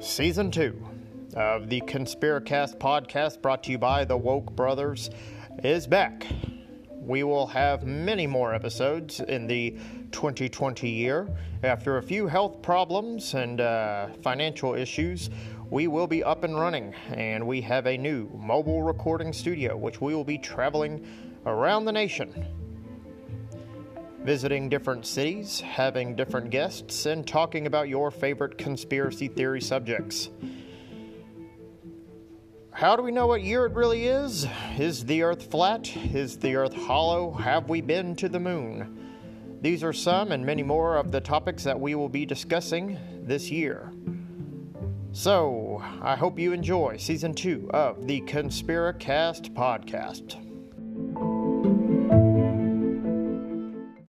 Season 2 of the Conspiracast podcast, brought to you by the Woke Brothers, is back. We will have many more episodes in the 2020 year. After a few health problems and uh, financial issues, we will be up and running, and we have a new mobile recording studio, which we will be traveling around the nation visiting different cities, having different guests, and talking about your favorite conspiracy theory subjects. How do we know what year it really is? Is the Earth flat? Is the Earth hollow? Have we been to the moon? These are some and many more of the topics that we will be discussing this year. So, I hope you enjoy season two of the Conspiracast podcast.